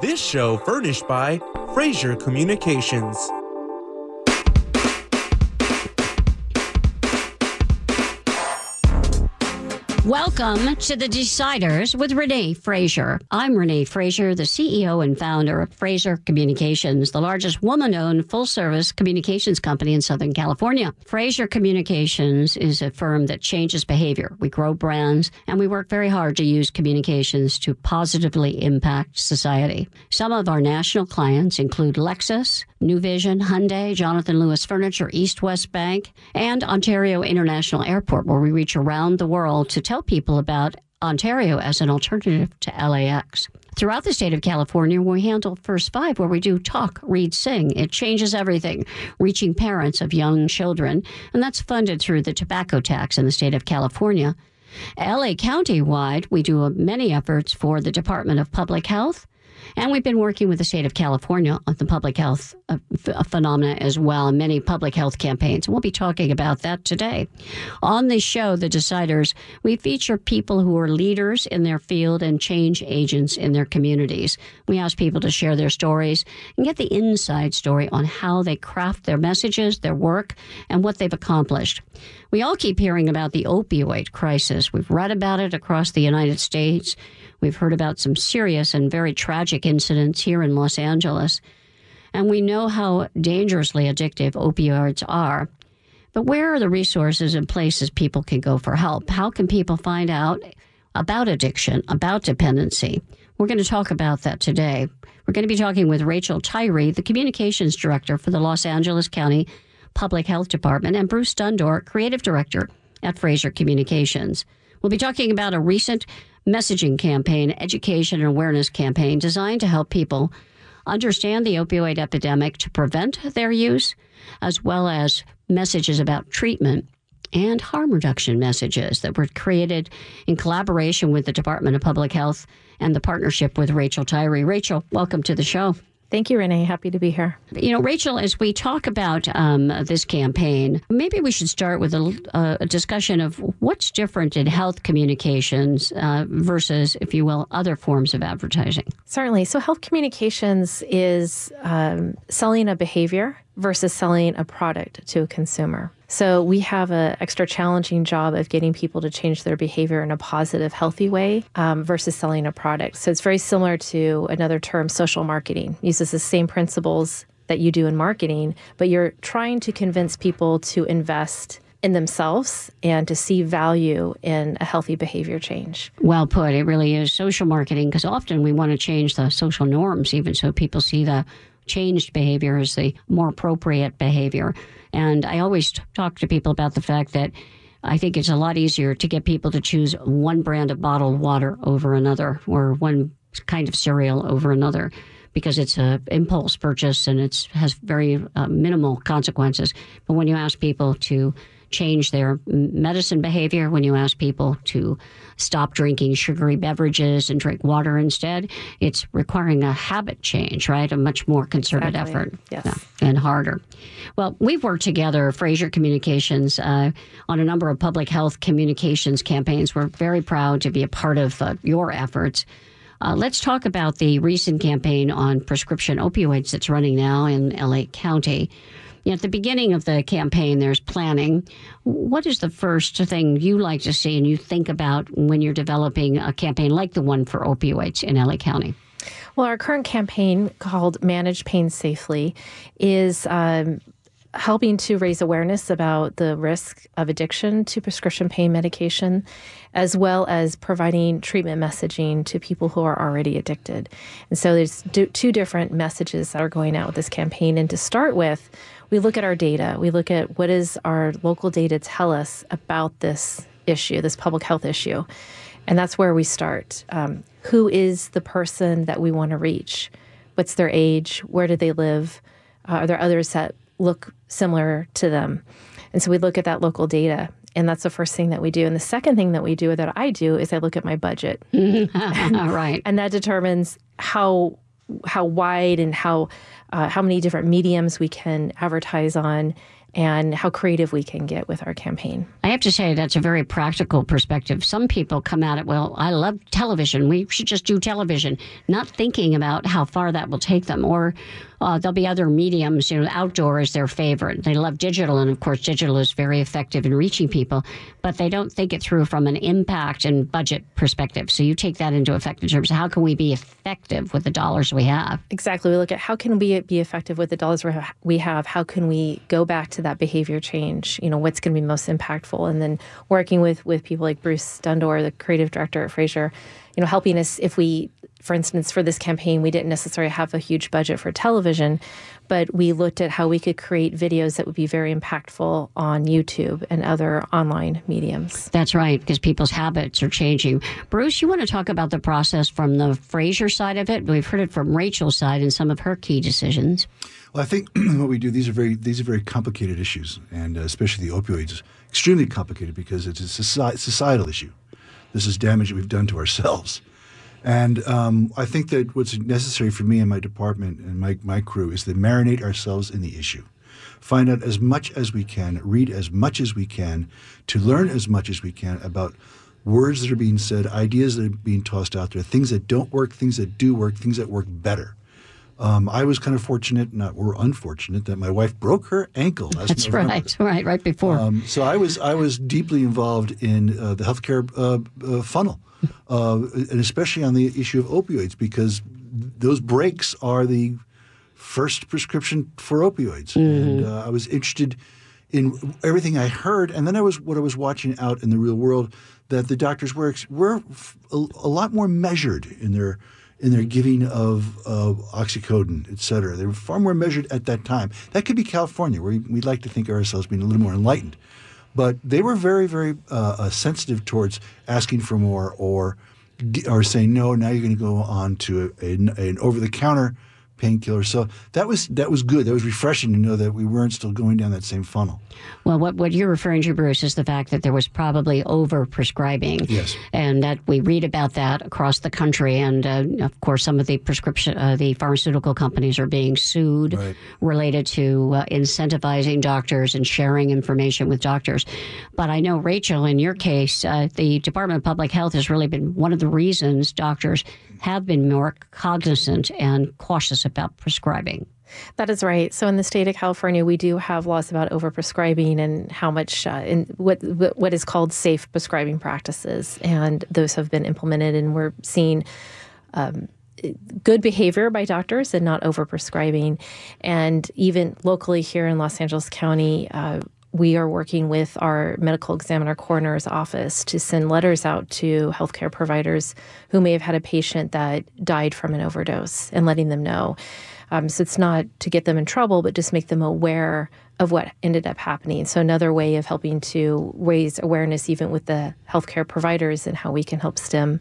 This show furnished by Fraser Communications. Welcome to the Deciders with Renee Fraser. I'm Renee Fraser, the CEO and founder of Fraser Communications, the largest woman-owned full-service communications company in Southern California. Fraser Communications is a firm that changes behavior. We grow brands and we work very hard to use communications to positively impact society. Some of our national clients include Lexus, New Vision, Hyundai, Jonathan Lewis Furniture, East West Bank, and Ontario International Airport, where we reach around the world to tell people about Ontario as an alternative to LAX. Throughout the state of California, we handle First Five, where we do talk, read, sing. It changes everything, reaching parents of young children, and that's funded through the tobacco tax in the state of California. LA County wide, we do many efforts for the Department of Public Health and we've been working with the state of California on the public health uh, f- phenomena as well, and many public health campaigns. We'll be talking about that today. On this show, The Deciders, we feature people who are leaders in their field and change agents in their communities. We ask people to share their stories and get the inside story on how they craft their messages, their work, and what they've accomplished. We all keep hearing about the opioid crisis. We've read about it across the United States. We've heard about some serious and very tragic incidents here in Los Angeles. And we know how dangerously addictive opioids are. But where are the resources and places people can go for help? How can people find out about addiction, about dependency? We're going to talk about that today. We're going to be talking with Rachel Tyree, the communications director for the Los Angeles County Public Health Department, and Bruce Dundore, creative director at Fraser Communications. We'll be talking about a recent messaging campaign, education and awareness campaign designed to help people understand the opioid epidemic to prevent their use, as well as messages about treatment and harm reduction messages that were created in collaboration with the Department of Public Health and the partnership with Rachel Tyree. Rachel, welcome to the show. Thank you, Renee. Happy to be here. You know, Rachel, as we talk about um, this campaign, maybe we should start with a, uh, a discussion of what's different in health communications uh, versus, if you will, other forms of advertising. Certainly. So, health communications is um, selling a behavior versus selling a product to a consumer. So we have an extra challenging job of getting people to change their behavior in a positive, healthy way um, versus selling a product. So it's very similar to another term, social marketing. Uses the same principles that you do in marketing, but you're trying to convince people to invest in themselves and to see value in a healthy behavior change. Well put. It really is social marketing because often we want to change the social norms, even so people see the changed behavior as the more appropriate behavior. And I always talk to people about the fact that I think it's a lot easier to get people to choose one brand of bottled water over another or one kind of cereal over another because it's a impulse purchase and it has very uh, minimal consequences. But when you ask people to change their medicine behavior, when you ask people to stop drinking sugary beverages and drink water instead, it's requiring a habit change, right? A much more concerted exactly. effort yes. yeah, and harder. Well, we've worked together, Fraser Communications, uh, on a number of public health communications campaigns. We're very proud to be a part of uh, your efforts. Uh, let's talk about the recent campaign on prescription opioids that's running now in LA County. You know, at the beginning of the campaign, there's planning. What is the first thing you like to see and you think about when you're developing a campaign like the one for opioids in LA County? Well, our current campaign called Manage Pain Safely is um, helping to raise awareness about the risk of addiction to prescription pain medication, as well as providing treatment messaging to people who are already addicted. And so there's two different messages that are going out with this campaign. And to start with, we look at our data. We look at what does our local data tell us about this issue, this public health issue. And that's where we start. Um, who is the person that we want to reach? What's their age? Where do they live? Uh, are there others that look similar to them. And so we look at that local data. And that's the first thing that we do. And the second thing that we do, that I do, is I look at my budget. right. And that determines how how wide and how uh, how many different mediums we can advertise on and how creative we can get with our campaign. I have to say that's a very practical perspective. Some people come at it, well, I love television. We should just do television, not thinking about how far that will take them. Or uh, there'll be other mediums, you know, outdoor is their favorite. They love digital, and of course, digital is very effective in reaching people, but they don't think it through from an impact and budget perspective. So you take that into effect in terms of how can we be effective with the dollars we have? Exactly. We look at how can we be effective with the dollars we have? How can we go back to that behavior change? You know, what's going to be most impactful? And then working with with people like Bruce Dundore, the creative director at Fraser, you know, helping us if we for instance, for this campaign, we didn't necessarily have a huge budget for television, but we looked at how we could create videos that would be very impactful on YouTube and other online mediums. That's right, because people's habits are changing. Bruce, you want to talk about the process from the Fraser side of it? We've heard it from Rachel's side and some of her key decisions. Well, I think what we do these are very these are very complicated issues, and uh, especially the opioids, extremely complicated because it's a societal issue. This is damage that we've done to ourselves. And um, I think that what's necessary for me and my department and my, my crew is to marinate ourselves in the issue. Find out as much as we can, read as much as we can, to learn as much as we can about words that are being said, ideas that are being tossed out there, things that don't work, things that do work, things that work better. Um, I was kind of fortunate, not or unfortunate, that my wife broke her ankle. That's November. right, right, right before. Um, so I was I was deeply involved in uh, the healthcare uh, uh, funnel uh, and especially on the issue of opioids, because those breaks are the first prescription for opioids. Mm-hmm. And uh, I was interested in everything I heard, and then I was what I was watching out in the real world that the doctors were were a, a lot more measured in their in their giving of uh, oxycodone, et cetera. They were far more measured at that time. That could be California, where we, would like to think of ourselves being a little more enlightened. But they were very, very uh, uh, sensitive towards asking for more or or saying no. Now you're going to go on to a, a, an over the counter painkiller. So that was that was good. That was refreshing to know that we weren't still going down that same funnel. Well, what what you're referring to, Bruce, is the fact that there was probably over prescribing. Yes. And that we read about that across the country, and uh, of course, some of the prescription, uh, the pharmaceutical companies are being sued right. related to uh, incentivizing doctors and sharing information with doctors. But I know, Rachel, in your case, uh, the Department of Public Health has really been one of the reasons doctors have been more cognizant and cautious about prescribing. That is right. So in the state of California, we do have laws about overprescribing and how much uh, in what what is called safe prescribing practices, and those have been implemented, and we're seeing. Um, good behavior by doctors and not overprescribing. And even locally here in Los Angeles County, uh, we are working with our medical examiner coroner's office to send letters out to healthcare providers who may have had a patient that died from an overdose and letting them know. Um, so it's not to get them in trouble, but just make them aware of what ended up happening. So another way of helping to raise awareness, even with the healthcare providers, and how we can help stem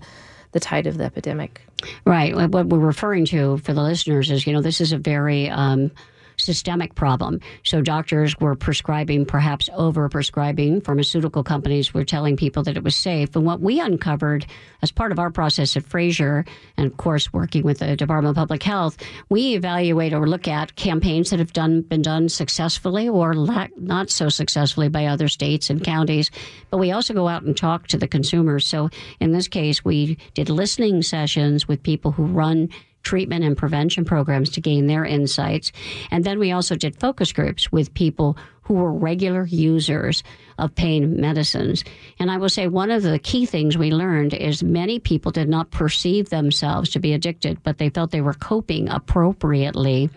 the tide of the epidemic. Right. What we're referring to for the listeners is, you know, this is a very um, systemic problem. So doctors were prescribing, perhaps over prescribing. Pharmaceutical companies were telling people that it was safe. And what we uncovered as part of our process at Fraser, and of course working with the Department of Public Health, we evaluate or look at campaigns that have done been done successfully or not so successfully by other states and counties. But we also go out and talk to the consumers. So in this case, we did listening sessions with people who run treatment and prevention programs to gain their insights. And then we also did focus groups with people who were regular users of pain medicines. And I will say one of the key things we learned is many people did not perceive themselves to be addicted, but they felt they were coping appropriately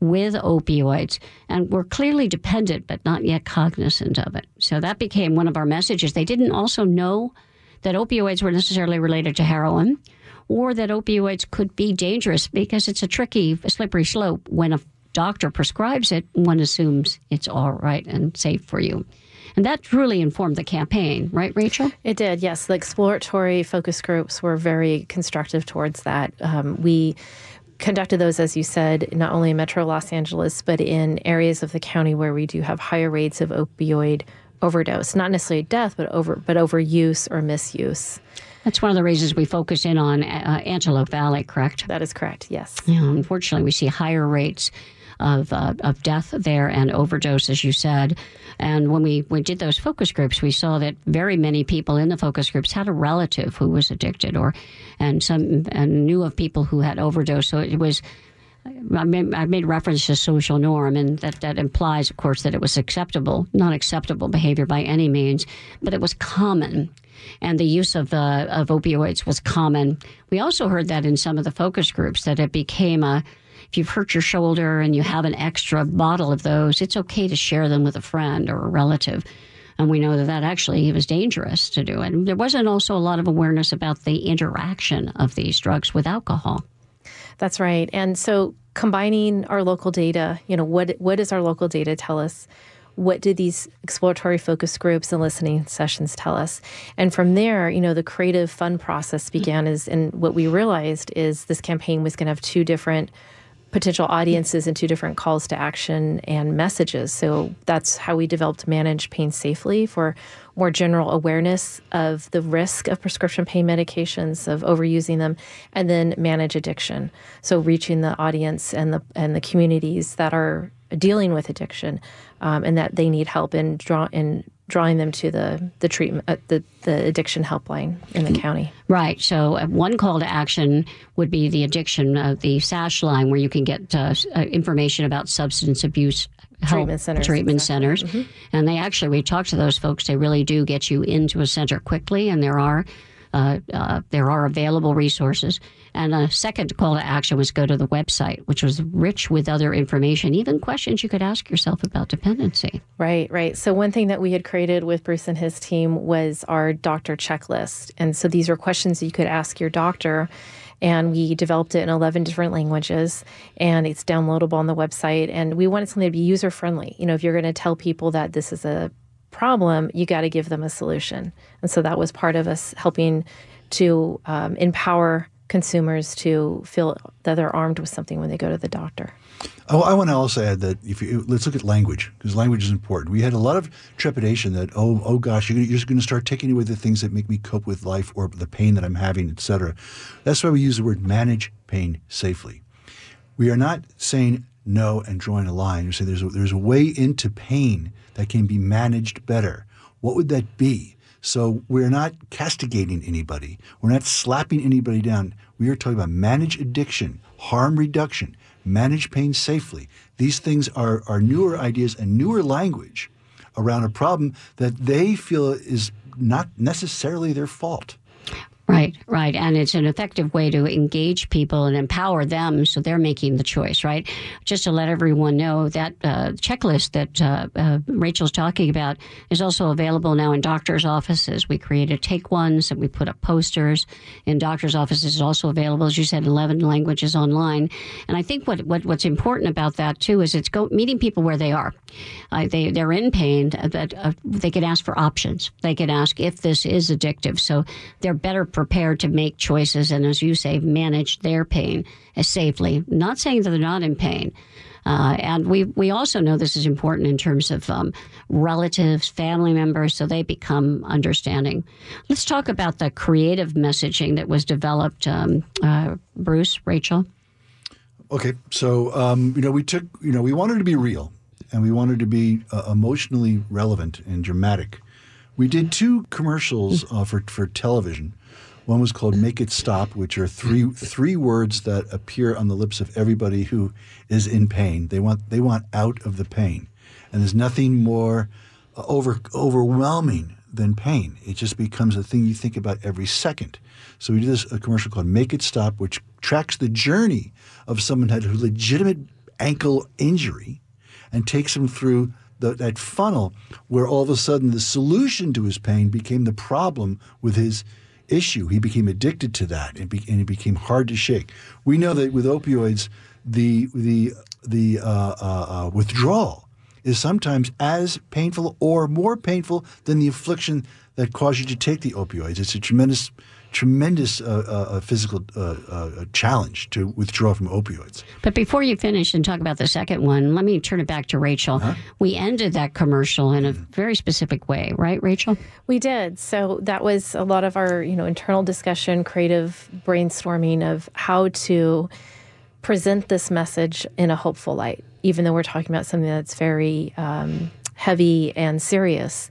with opioids and were clearly dependent, but not yet cognizant of it. So that became one of our messages. They didn't also know that opioids were necessarily related to heroin or that opioids could be dangerous because it's a tricky, slippery slope. When a doctor prescribes it, one assumes it's all right and safe for you. And that truly informed the campaign, right, Rachel? It did, yes. The exploratory focus groups were very constructive towards that. Um, we conducted those, as you said, not only in Metro Los Angeles, but in areas of the county where we do have higher rates of opioid overdose, not necessarily death, but over but overuse or misuse. That's one of the reasons we focus in on uh, Antelope Valley, correct? That is correct, yes. Yeah, unfortunately, we see higher rates of, uh, of death there and overdose, as you said. And when we, we did those focus groups, we saw that very many people in the focus groups had a relative who was addicted, or and some and knew of people who had overdose. So it was. I made, I made reference to social norm, and that, that implies, of course, that it was acceptable, not acceptable behavior by any means, but it was common and the use of, uh, of opioids was common. We also heard that in some of the focus groups that it became a if you've hurt your shoulder and you have an extra bottle of those, it's okay to share them with a friend or a relative. And we know that that actually was dangerous to do. And there wasn't also a lot of awareness about the interaction of these drugs with alcohol. That's right. And so combining our local data, you know, what what does our local data tell us? What did these exploratory focus groups and listening sessions tell us? And from there, you know, the creative fun process mm-hmm. began is and what we realized is this campaign was going to have two different potential audiences and two different calls to action and messages. So that's how we developed Manage Pain Safely for more general awareness of the risk of prescription pain medications, of overusing them, and then Manage Addiction. So reaching the audience and the and the communities that are dealing with addiction um, and that they need help in draw in drawing them to the the treatment uh, the the addiction helpline in the county. Right. So uh, one call to action would be the addiction uh, the SASH line where you can get uh, uh information about substance abuse treatment centers. Treatment exactly. centers. Mm-hmm. And they actually we talk to those folks they really do get you into a center quickly and there are uh, uh, there are available resources. And a second call to action was go to the website, which was rich with other information, even questions you could ask yourself about dependency. Right, right. So, one thing that we had created with Bruce and his team was our doctor checklist. And so, these are questions you could ask your doctor and we developed it in 11 different languages and it's downloadable on the website and we wanted something to be user friendly you know if you're going to tell people that this is a problem, you got to give them a solution. And so that was part of us helping to um, empower consumers to feel that they're armed with something when they go to the doctor. Oh, I want to also add that if you, let's look at language because language is important. We had a lot of trepidation that oh oh gosh you're, just going to start taking away the things that make me cope with life or the pain that I'm having, etc. That's why we use the word manage pain safely. We are not saying no and drawing a line. We're saying there's a, there's a way into pain that can be managed better. What would that be? So we're not castigating anybody. We're not slapping anybody down. We are talking about manage addiction, harm reduction, manage pain safely. These things are, are newer ideas and newer language around a problem that they feel is not necessarily their fault. Right, right. And it's an effective way to engage people and empower them so they're making the choice, right? Just to let everyone know that uh, checklist that uh, uh, Rachel's talking about is also available now in doctors' offices. We created take ones and we put up posters in doctors' offices. It's also available, as you said, 11 languages online. And I think what, what what's important about that, too, is it's go, meeting people where they are. Uh, they, they're in pain, that uh, they can ask for options. They can ask if this is addictive. So they're better prepared to make choices and, as you say, manage their pain safely. Not saying that they're not in pain. Uh, and we, we also know this is important in terms of um, relatives, family members, so they become understanding. Let's talk about the creative messaging that was developed. Um, uh, Bruce, Rachel? Okay, so, um, you know, we took, you know, we wanted to be real and we wanted to be uh, emotionally relevant and dramatic. We did two commercials uh, for, for television one was called "Make It Stop," which are three three words that appear on the lips of everybody who is in pain. They want they want out of the pain, and there's nothing more uh, over overwhelming than pain. It just becomes a thing you think about every second. So we did this a commercial called "Make It Stop," which tracks the journey of someone who had a legitimate ankle injury, and takes them through the, that funnel where all of a sudden the solution to his pain became the problem with his issue. He became addicted to that, and, be, and it became hard to shake. We know that with opioids, the the the uh, uh, uh, withdrawal is sometimes as painful or more painful than the affliction that caused you to take the opioids. It's a tremendous tremendous uh, uh, physical uh, uh, challenge to withdraw from opioids. But before you finish and talk about the second one, let me turn it back to Rachel. Huh? We ended that commercial in a very specific way, right, Rachel? We did. So that was a lot of our, you know, internal discussion, creative brainstorming of how to present this message in a hopeful light. even though we're talking about something that's very um, heavy and serious.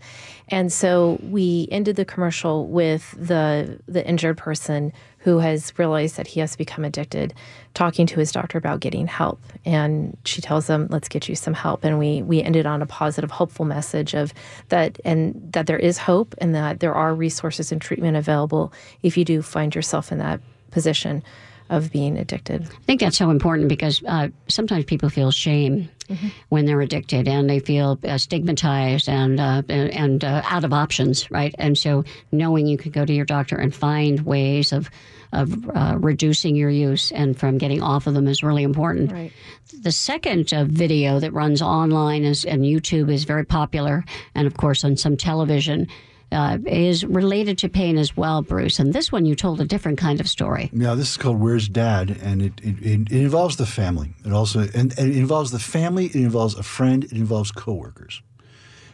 And so we ended the commercial with the the injured person who has realized that he has become addicted, talking to his doctor about getting help. And she tells him, "Let's get you some help." And we we ended on a positive, hopeful message of that, and that there is hope, and that there are resources and treatment available if you do find yourself in that position of being addicted. I think that's so important because uh, sometimes people feel shame mm-hmm. when they're addicted and they feel uh, stigmatized and uh, and uh, out of options, right? And so knowing you can go to your doctor and find ways of of uh, reducing your use and from getting off of them is really important. Right. The second uh, video that runs online is, and YouTube is very popular, and of course on some television uh, is related to pain as well, Bruce. And this one you told a different kind of story. Yeah, this is called "Where's Dad," and it it, it, involves the family. It also and, and, it involves the family. It involves a friend. It involves coworkers.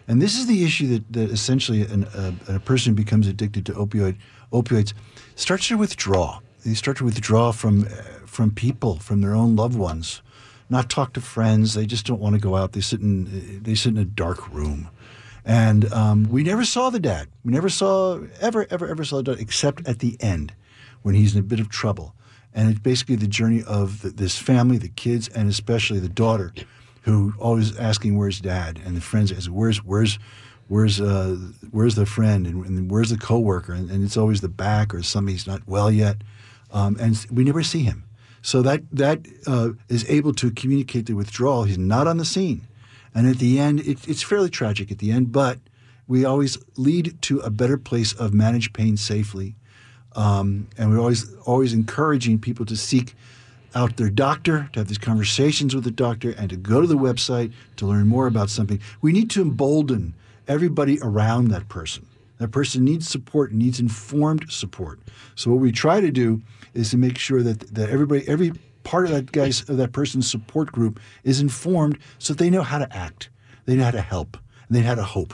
And this is the issue that, that essentially an, a, a person becomes addicted to opioid opioids starts to withdraw. They start to withdraw from uh, from people, from their own loved ones, not talk to friends. They just don't want to go out. They sit in they sit in a dark room. And um, we never saw the dad. We never saw, ever, ever, ever saw the dad, except at the end when he's in a bit of trouble. And it's basically the journey of the, this family, the kids, and especially the daughter, who always asking, "Where's dad?" And the friends ask, "Where's, where's, where's, uh, where's the friend? And, and where's the coworker?" And, and it's always the back or somebody's not well yet, um, and we never see him. So that that uh, is able to communicate the withdrawal. He's not on the scene. And at the end, it, it's fairly tragic at the end, but we always lead to a better place of manage pain safely. Um, and we're always always encouraging people to seek out their doctor, to have these conversations with the doctor, and to go to the website to learn more about something. We need to embolden everybody around that person. That person needs support, needs informed support. So what we try to do is to make sure that that everybody, every part of that guy's that person's support group is informed so they know how to act, they know how to help, and they know how to hope.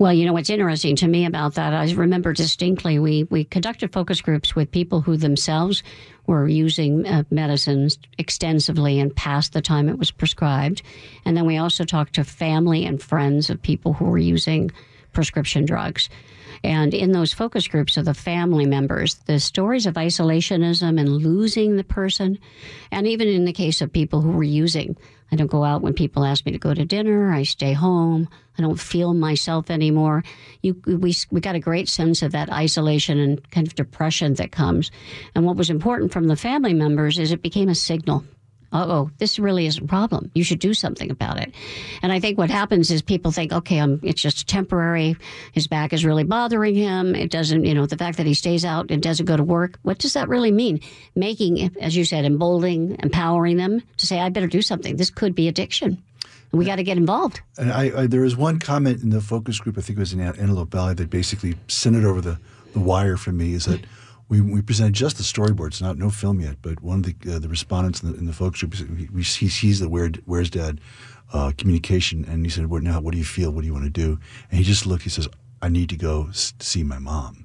Well, you know what's interesting to me about that, I remember distinctly we we conducted focus groups with people who themselves were using uh, medicines extensively and past the time it was prescribed, and then we also talked to family and friends of people who were using prescription drugs. And in those focus groups of the family members, the stories of isolationism and losing the person, and even in the case of people who were using, I don't go out when people ask me to go to dinner. I stay home. I don't feel myself anymore. You, we, we got a great sense of that isolation and kind of depression that comes. And what was important from the family members is it became a signal oh, this really is a problem. You should do something about it. And I think what happens is people think, okay, um, it's just temporary. His back is really bothering him. It doesn't, you know, the fact that he stays out and doesn't go to work, what does that really mean? Making, as you said, emboldening, empowering them to say, I better do something. This could be addiction. We got to get involved. And I, I, there was one comment in the focus group, I think it was in Antelope Valley, that basically sent it over the, the wire for me is that we, we presented just the storyboards, not no film yet. But one of the uh, the respondents in the, in the focus group, he, he sees the Where, Where's Dad uh, communication, and he said, "What now? What do you feel? What do you want to do?" And he just looked. He says, "I need to go see my mom."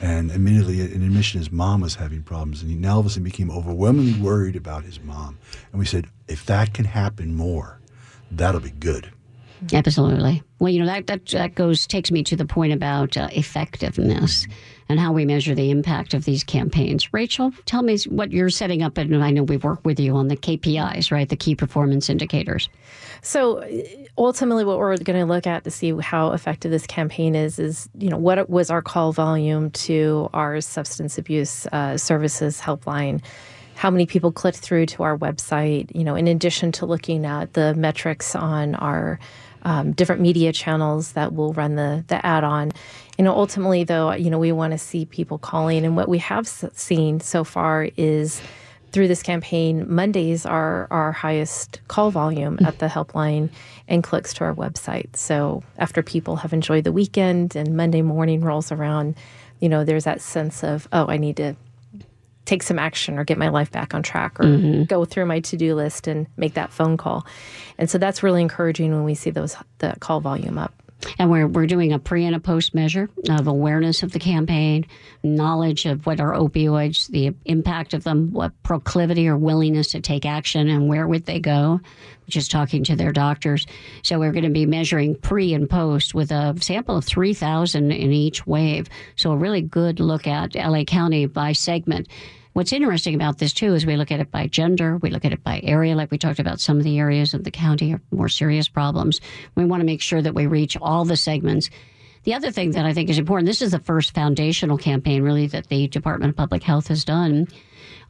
And immediately, an admission his mom was having problems, and he now all of a sudden became overwhelmingly worried about his mom. And we said, if that can happen more, that'll be good. Absolutely. Well, you know that that, that goes takes me to the point about uh, effectiveness and how we measure the impact of these campaigns. Rachel, tell me what you're setting up, and I know we've worked with you on the KPIs, right? The key performance indicators. So ultimately, what we're going to look at to see how effective this campaign is is you know what was our call volume to our substance abuse uh, services helpline how many people clicked through to our website, you know, in addition to looking at the metrics on our um, different media channels that will run the the ad on. You know, ultimately, though, you know, we want to see people calling, and what we have seen so far is through this campaign, Mondays are our highest call volume at the helpline and clicks to our website. So after people have enjoyed the weekend and Monday morning rolls around, you know, there's that sense of, oh, I need to take some action or get my life back on track or mm-hmm. go through my to-do list and make that phone call. And so that's really encouraging when we see those the call volume up. And we're, we're doing a pre and a post measure of awareness of the campaign, knowledge of what are opioids, the impact of them, what proclivity or willingness to take action, and where would they go, which is talking to their doctors. So we're going to be measuring pre and post with a sample of 3,000 in each wave. So a really good look at LA County by segment. What's interesting about this too is we look at it by gender, we look at it by area, like we talked about some of the areas of the county are more serious problems. We want to make sure that we reach all the segments. The other thing that I think is important, this is the first foundational campaign really that the Department of Public Health has done.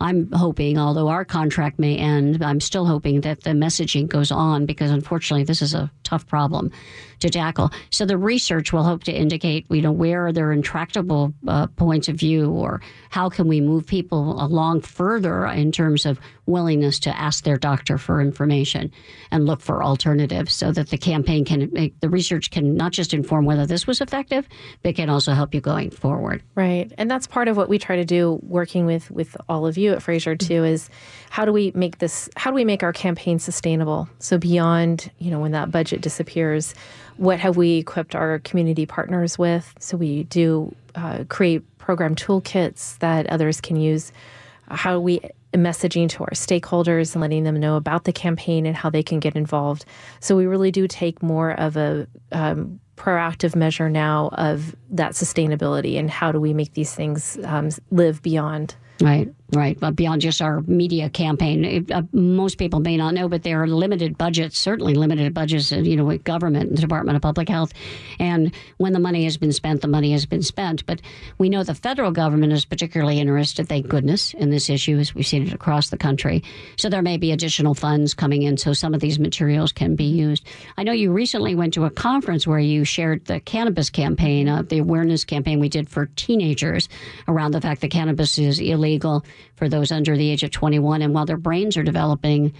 I'm hoping, although our contract may end, I'm still hoping that the messaging goes on because unfortunately this is a tough problem to tackle. So the research will hope to indicate, you know, where are there intractable uh, points of view or how can we move people along further in terms of willingness to ask their doctor for information and look for alternatives so that the campaign can make the research can not just inform whether this was effective, but can also help you going forward. Right. And that's part of what we try to do working with with all of you at Fraser too is how do we make this how do we make our campaign sustainable? So beyond, you know, when that budget disappears, what have we equipped our community partners with? So we do uh, create program toolkits that others can use. How are we messaging to our stakeholders and letting them know about the campaign and how they can get involved? So we really do take more of a um, proactive measure now of that sustainability and how do we make these things um, live beyond Right, right. But beyond just our media campaign, it, uh, most people may not know, but there are limited budgets, certainly limited budgets, uh, you know, with government and the Department of Public Health. And when the money has been spent, the money has been spent. But we know the federal government is particularly interested, thank goodness, in this issue as we've seen it across the country. So there may be additional funds coming in so some of these materials can be used. I know you recently went to a conference where you shared the cannabis campaign, uh, the awareness campaign we did for teenagers around the fact that cannabis is illegal for those under the age of 21. And while their brains are developing,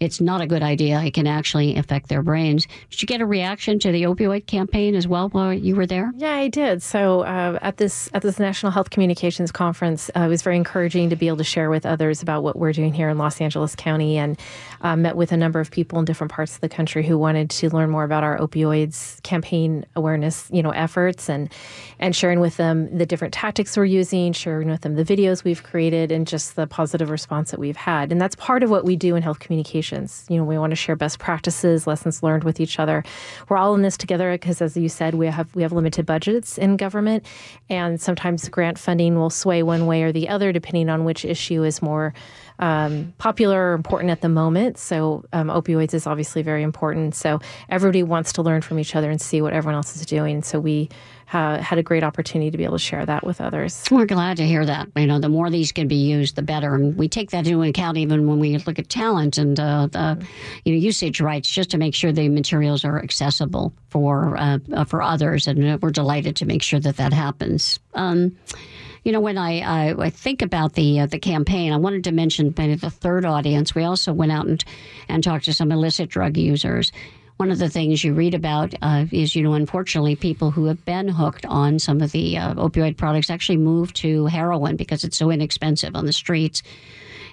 it's not a good idea. It can actually affect their brains. Did you get a reaction to the opioid campaign as well while you were there? Yeah, I did. So uh, at this at this National Health Communications Conference, uh, it was very encouraging to be able to share with others about what we're doing here in Los Angeles County, and uh, met with a number of people in different parts of the country who wanted to learn more about our opioids campaign awareness, you know, efforts, and and sharing with them the different tactics we're using, sharing with them the videos we've created, and just the positive response that we've had. And that's part of what we do in health communications you know, we want to share best practices, lessons learned with each other. We're all in this together because, as you said, we have we have limited budgets in government, and sometimes grant funding will sway one way or the other depending on which issue is more um, popular or important at the moment. So um, opioids is obviously very important. So everybody wants to learn from each other and see what everyone else is doing. So we ha- had a great opportunity to be able to share that with others. We're glad to hear that. You know, the more these can be used, the better. And we take that into account even when we look at talent and uh, the you know usage rights, just to make sure the materials are accessible for uh, uh, for others. And we're delighted to make sure that that happens. Um, you know, when I, I, I think about the uh, the campaign, I wanted to mention maybe the third audience. We also went out and and talked to some illicit drug users. One of the things you read about uh, is, you know, unfortunately, people who have been hooked on some of the uh, opioid products actually move to heroin because it's so inexpensive on the streets.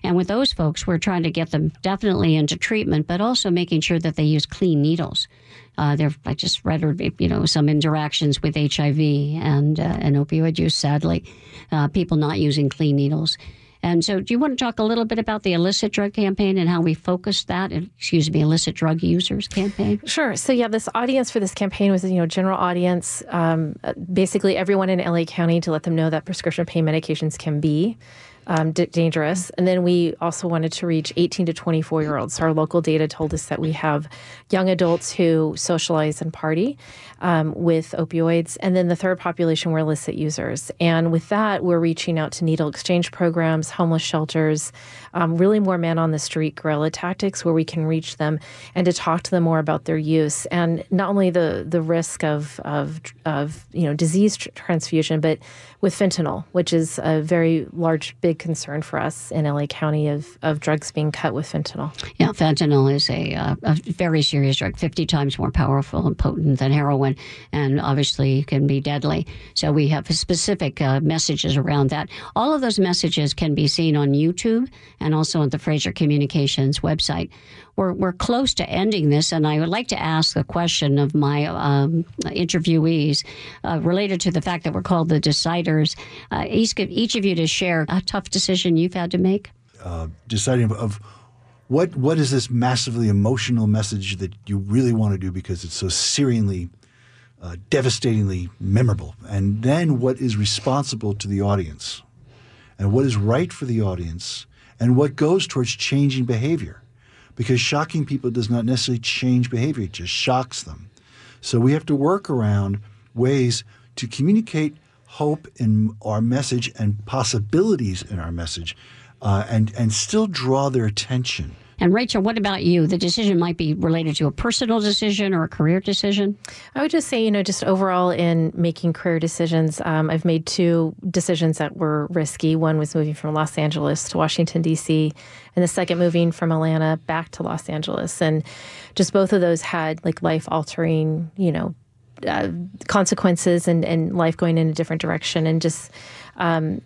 And with those folks, we're trying to get them definitely into treatment, but also making sure that they use clean needles. Uh, there, I just read, you know, some interactions with HIV and uh, and opioid use. Sadly, uh, people not using clean needles. And so, do you want to talk a little bit about the illicit drug campaign and how we focused that? Excuse me, illicit drug users campaign. Sure. So, yeah, this audience for this campaign was, you know, general audience, um, basically everyone in LA County to let them know that prescription pain medications can be um, d- dangerous. And then we also wanted to reach 18 to 24 year olds. So our local data told us that we have young adults who socialize and party um, with opioids. And then the third population were illicit users. And with that, we're reaching out to needle exchange programs, homeless shelters, um, really more man on the street guerrilla tactics where we can reach them and to talk to them more about their use and not only the the risk of of, of you know disease tr- transfusion, but with fentanyl, which is a very large, big concern for us in LA County of, of drugs being cut with fentanyl. Yeah, fentanyl is a, uh, a very serious drug, 50 times more powerful and potent than heroin, and obviously can be deadly. So we have specific uh, messages around that. All of those messages can be seen on YouTube and also on the Fraser Communications website. we're, we're close to ending this, and I would like to ask a question of my um, interviewees uh, related to the fact that we're called the Uh, each, each of you to share a tough decision you've had to make. Uh, deciding of what what is this massively emotional message that you really want to do because it's so searingly, uh, devastatingly memorable, and then what is responsible to the audience, and what is right for the audience, and what goes towards changing behavior because shocking people does not necessarily change behavior, it just shocks them. So we have to work around ways to communicate hope in our message and possibilities in our message uh, and, and still draw their attention. And Rachel, what about you? The decision might be related to a personal decision or a career decision. I would just say, you know, just overall in making career decisions, um, I've made two decisions that were risky. One was moving from Los Angeles to Washington, D.C., and the second moving from Atlanta back to Los Angeles. And just both of those had like life altering, you know, uh, consequences and, and life going in a different direction. And just, um,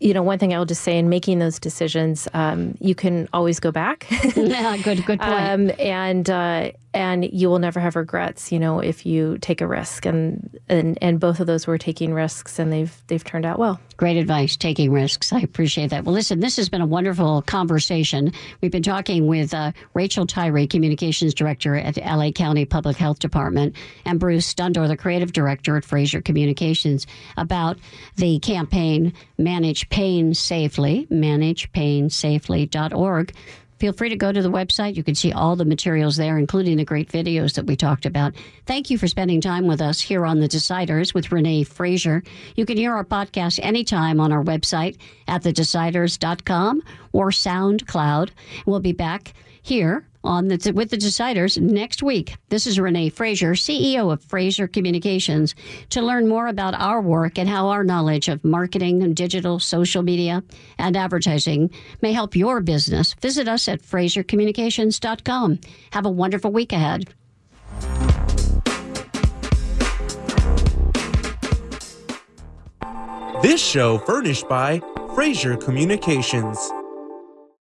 you know, one thing I will just say in making those decisions, um, you can always go back. yeah, good, good point. Um, and uh, and you will never have regrets, you know, if you take a risk. And and and both of those were taking risks, and they've they've turned out well. Great advice, taking risks. I appreciate that. Well, listen, this has been a wonderful conversation. We've been talking with uh, Rachel Tyree, Communications Director at the LA County Public Health Department, and Bruce Dundore, the Creative Director at Fraser Communications, about the campaign Manage Pain Safely, managePainSafely.org feel free to go to the website. You can see all the materials there, including the great videos that we talked about. Thank you for spending time with us here on The Deciders with Renee Fraser. You can hear our podcast anytime on our website at thedeciders.com or SoundCloud. We'll be back here on the, with the deciders next week. This is Renee Fraser, CEO of Fraser Communications. To learn more about our work and how our knowledge of marketing, and digital, social media, and advertising may help your business, visit us at frasercommunications.com. Have a wonderful week ahead. This show furnished by Fraser Communications.